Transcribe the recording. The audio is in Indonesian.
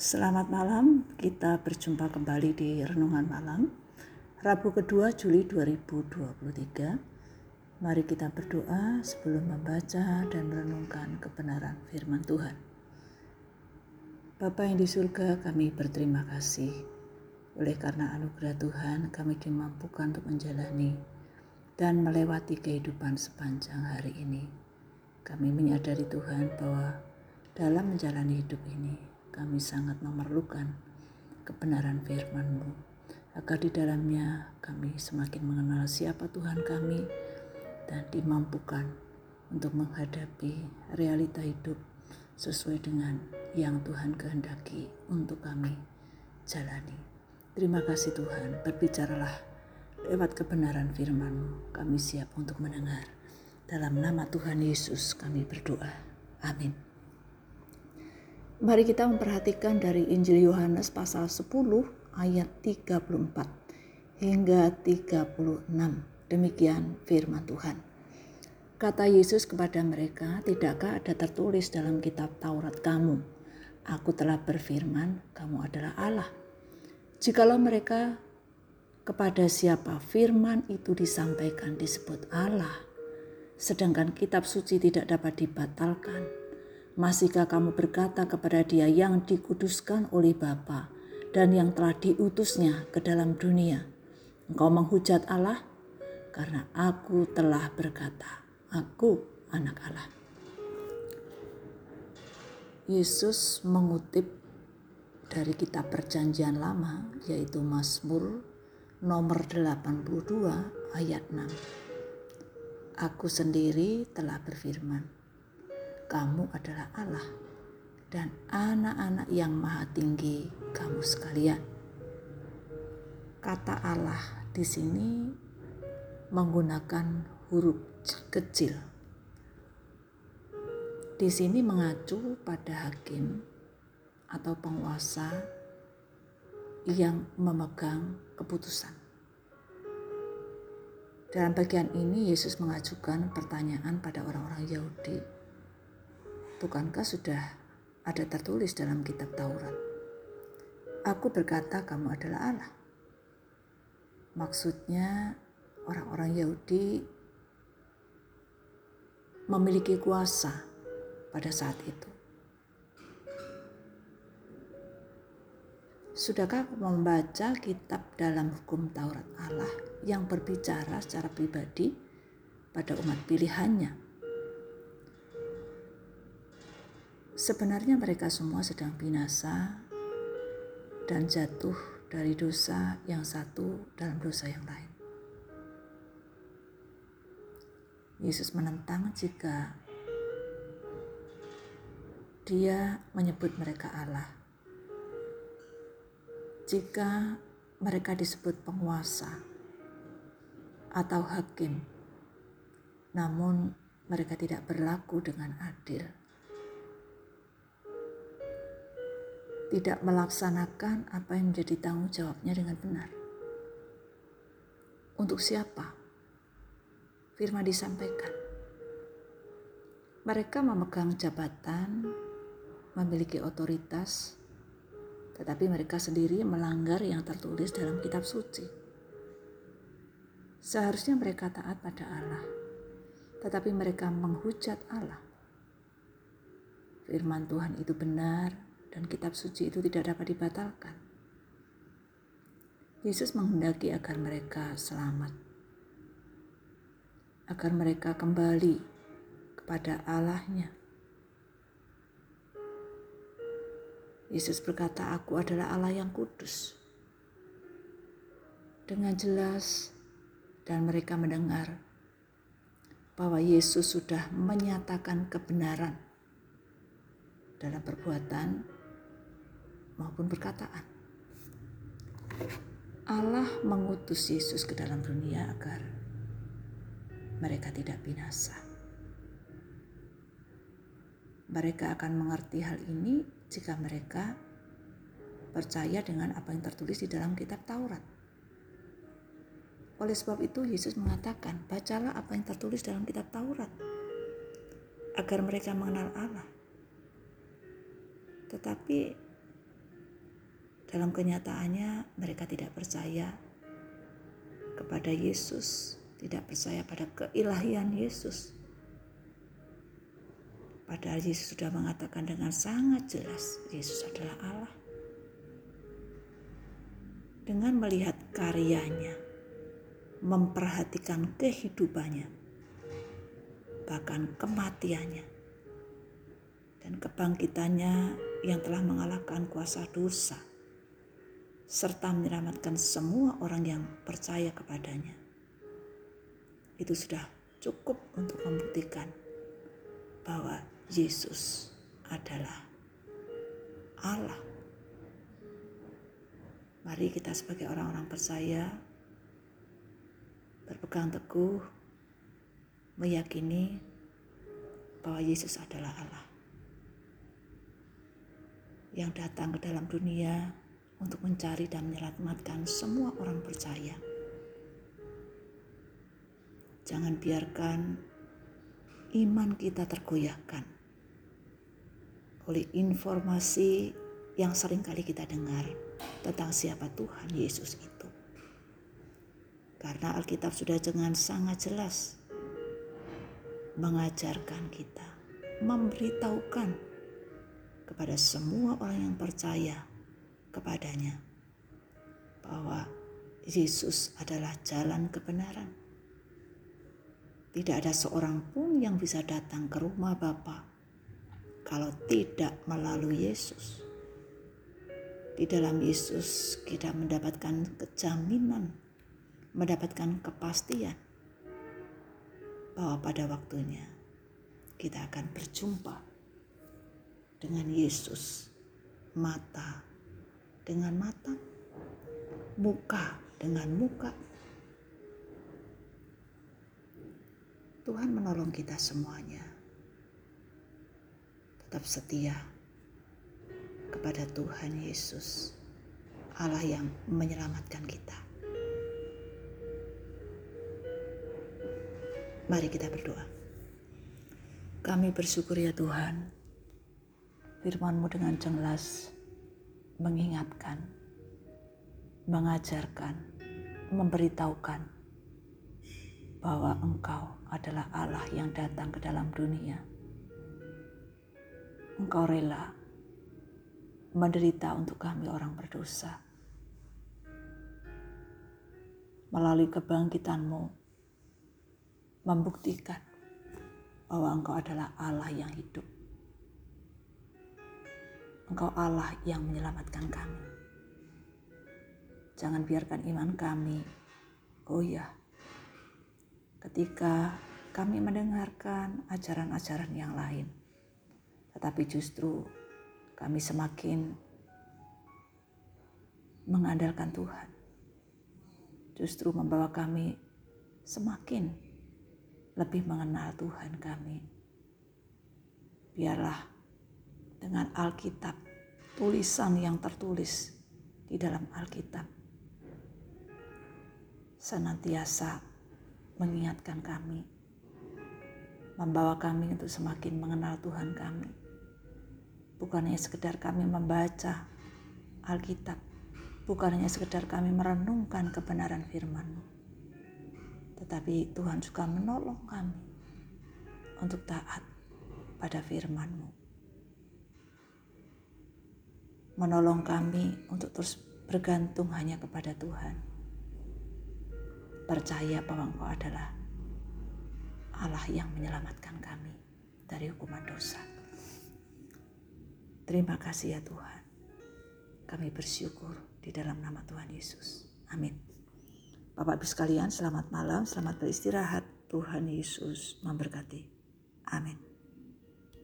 Selamat malam, kita berjumpa kembali di Renungan Malam Rabu kedua Juli 2023 Mari kita berdoa sebelum membaca dan merenungkan kebenaran firman Tuhan. Bapa yang di surga kami berterima kasih. Oleh karena anugerah Tuhan kami dimampukan untuk menjalani dan melewati kehidupan sepanjang hari ini. Kami menyadari Tuhan bahwa dalam menjalani hidup ini kami sangat memerlukan kebenaran firman-Mu, agar di dalamnya kami semakin mengenal siapa Tuhan kami dan dimampukan untuk menghadapi realita hidup sesuai dengan yang Tuhan kehendaki untuk kami jalani. Terima kasih Tuhan, berbicaralah lewat kebenaran firman-Mu. Kami siap untuk mendengar. Dalam nama Tuhan Yesus kami berdoa. Amin. Mari kita memperhatikan dari Injil Yohanes pasal 10 ayat 34 hingga 36. Demikian firman Tuhan. Kata Yesus kepada mereka, tidakkah ada tertulis dalam kitab Taurat kamu, Aku telah berfirman, kamu adalah Allah. Jikalau mereka kepada siapa firman itu disampaikan disebut Allah, sedangkan kitab suci tidak dapat dibatalkan, Masihkah kamu berkata kepada dia yang dikuduskan oleh Bapa dan yang telah diutusnya ke dalam dunia, engkau menghujat Allah? Karena aku telah berkata, aku anak Allah. Yesus mengutip dari kitab perjanjian lama yaitu Mazmur nomor 82 ayat 6. Aku sendiri telah berfirman, kamu adalah Allah dan anak-anak yang maha tinggi kamu sekalian. Kata Allah di sini menggunakan huruf kecil. Di sini mengacu pada hakim atau penguasa yang memegang keputusan. Dalam bagian ini Yesus mengajukan pertanyaan pada orang-orang Yahudi Bukankah sudah ada tertulis dalam kitab Taurat? Aku berkata kamu adalah Allah. Maksudnya orang-orang Yahudi memiliki kuasa pada saat itu. Sudahkah membaca kitab dalam hukum Taurat Allah yang berbicara secara pribadi pada umat pilihannya Sebenarnya mereka semua sedang binasa dan jatuh dari dosa yang satu dalam dosa yang lain. Yesus menentang jika dia menyebut mereka Allah. Jika mereka disebut penguasa atau hakim, namun mereka tidak berlaku dengan adil. Tidak melaksanakan apa yang menjadi tanggung jawabnya dengan benar. Untuk siapa? Firman disampaikan. Mereka memegang jabatan, memiliki otoritas, tetapi mereka sendiri melanggar yang tertulis dalam kitab suci. Seharusnya mereka taat pada Allah, tetapi mereka menghujat Allah. Firman Tuhan itu benar, dan kitab suci itu tidak dapat dibatalkan. Yesus menghendaki agar mereka selamat, agar mereka kembali kepada Allahnya. Yesus berkata, "Aku adalah Allah yang kudus." Dengan jelas, dan mereka mendengar bahwa Yesus sudah menyatakan kebenaran dalam perbuatan maupun perkataan. Allah mengutus Yesus ke dalam dunia agar mereka tidak binasa. Mereka akan mengerti hal ini jika mereka percaya dengan apa yang tertulis di dalam kitab Taurat. Oleh sebab itu Yesus mengatakan, bacalah apa yang tertulis dalam kitab Taurat agar mereka mengenal Allah. Tetapi dalam kenyataannya mereka tidak percaya kepada Yesus, tidak percaya pada keilahian Yesus. Padahal Yesus sudah mengatakan dengan sangat jelas, Yesus adalah Allah. Dengan melihat karyanya, memperhatikan kehidupannya, bahkan kematiannya, dan kebangkitannya yang telah mengalahkan kuasa dosa, serta menyelamatkan semua orang yang percaya kepadanya. Itu sudah cukup untuk membuktikan bahwa Yesus adalah Allah. Mari kita sebagai orang-orang percaya berpegang teguh meyakini bahwa Yesus adalah Allah yang datang ke dalam dunia untuk mencari dan menyelamatkan semua orang percaya. Jangan biarkan iman kita tergoyahkan oleh informasi yang sering kali kita dengar tentang siapa Tuhan Yesus itu. Karena Alkitab sudah dengan sangat jelas mengajarkan kita, memberitahukan kepada semua orang yang percaya kepadanya bahwa Yesus adalah jalan kebenaran. Tidak ada seorang pun yang bisa datang ke rumah Bapa kalau tidak melalui Yesus. Di dalam Yesus kita mendapatkan kejaminan, mendapatkan kepastian bahwa pada waktunya kita akan berjumpa dengan Yesus mata dengan mata, muka dengan muka. Tuhan menolong kita semuanya tetap setia kepada Tuhan Yesus, Allah yang menyelamatkan kita. Mari kita berdoa. Kami bersyukur ya Tuhan, firman-Mu dengan jelas mengingatkan, mengajarkan, memberitahukan bahwa Engkau adalah Allah yang datang ke dalam dunia Engkau rela menderita untuk kami orang berdosa. Melalui kebangkitanmu, membuktikan bahwa engkau adalah Allah yang hidup. Engkau Allah yang menyelamatkan kami. Jangan biarkan iman kami goyah ketika kami mendengarkan ajaran-ajaran yang lain tetapi justru kami semakin mengandalkan Tuhan. Justru membawa kami semakin lebih mengenal Tuhan kami. Biarlah dengan Alkitab, tulisan yang tertulis di dalam Alkitab, senantiasa mengingatkan kami, membawa kami untuk semakin mengenal Tuhan kami bukan hanya sekedar kami membaca Alkitab, bukan hanya sekedar kami merenungkan kebenaran firman-Mu, tetapi Tuhan juga menolong kami untuk taat pada firman-Mu. Menolong kami untuk terus bergantung hanya kepada Tuhan. Percaya bahwa Engkau adalah Allah yang menyelamatkan kami dari hukuman dosa. Terima kasih ya Tuhan. Kami bersyukur di dalam nama Tuhan Yesus. Amin. Bapak Ibu sekalian, selamat malam, selamat beristirahat. Tuhan Yesus memberkati. Amin.